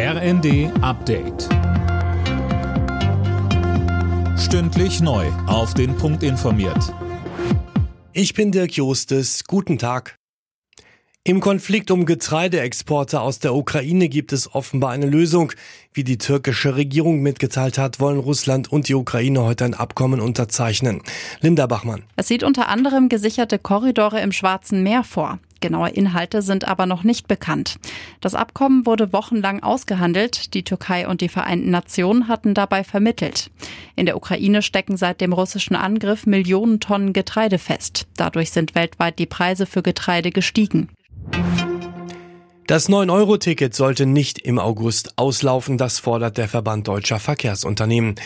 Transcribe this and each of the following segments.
RND Update. Stündlich neu. Auf den Punkt informiert. Ich bin Dirk Jostes. Guten Tag. Im Konflikt um Getreideexporte aus der Ukraine gibt es offenbar eine Lösung. Wie die türkische Regierung mitgeteilt hat, wollen Russland und die Ukraine heute ein Abkommen unterzeichnen. Linda Bachmann. Es sieht unter anderem gesicherte Korridore im Schwarzen Meer vor. Genaue Inhalte sind aber noch nicht bekannt. Das Abkommen wurde wochenlang ausgehandelt. Die Türkei und die Vereinten Nationen hatten dabei vermittelt. In der Ukraine stecken seit dem russischen Angriff Millionen Tonnen Getreide fest. Dadurch sind weltweit die Preise für Getreide gestiegen. Das 9-Euro-Ticket sollte nicht im August auslaufen, das fordert der Verband deutscher Verkehrsunternehmen.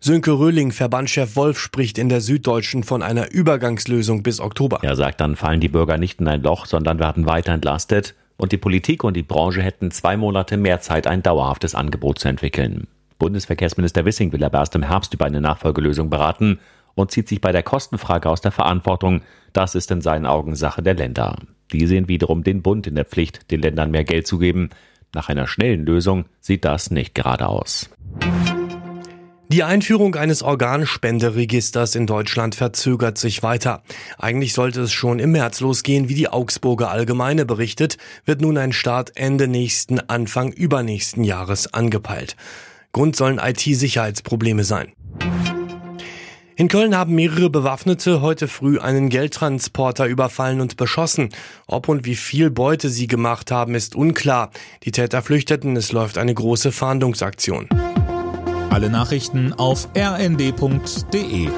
Sönke Röhling, Verbandchef Wolf, spricht in der Süddeutschen von einer Übergangslösung bis Oktober. Er sagt, dann fallen die Bürger nicht in ein Loch, sondern werden weiter entlastet und die Politik und die Branche hätten zwei Monate mehr Zeit, ein dauerhaftes Angebot zu entwickeln. Bundesverkehrsminister Wissing will aber erst im Herbst über eine Nachfolgelösung beraten und zieht sich bei der Kostenfrage aus der Verantwortung. Das ist in seinen Augen Sache der Länder. Die sehen wiederum den Bund in der Pflicht, den Ländern mehr Geld zu geben. Nach einer schnellen Lösung sieht das nicht gerade aus. Die Einführung eines Organspenderegisters in Deutschland verzögert sich weiter. Eigentlich sollte es schon im März losgehen, wie die Augsburger Allgemeine berichtet, wird nun ein Start Ende nächsten, Anfang übernächsten Jahres angepeilt. Grund sollen IT-Sicherheitsprobleme sein. In Köln haben mehrere Bewaffnete heute früh einen Geldtransporter überfallen und beschossen. Ob und wie viel Beute sie gemacht haben, ist unklar. Die Täter flüchteten, es läuft eine große Fahndungsaktion. Alle Nachrichten auf rnd.de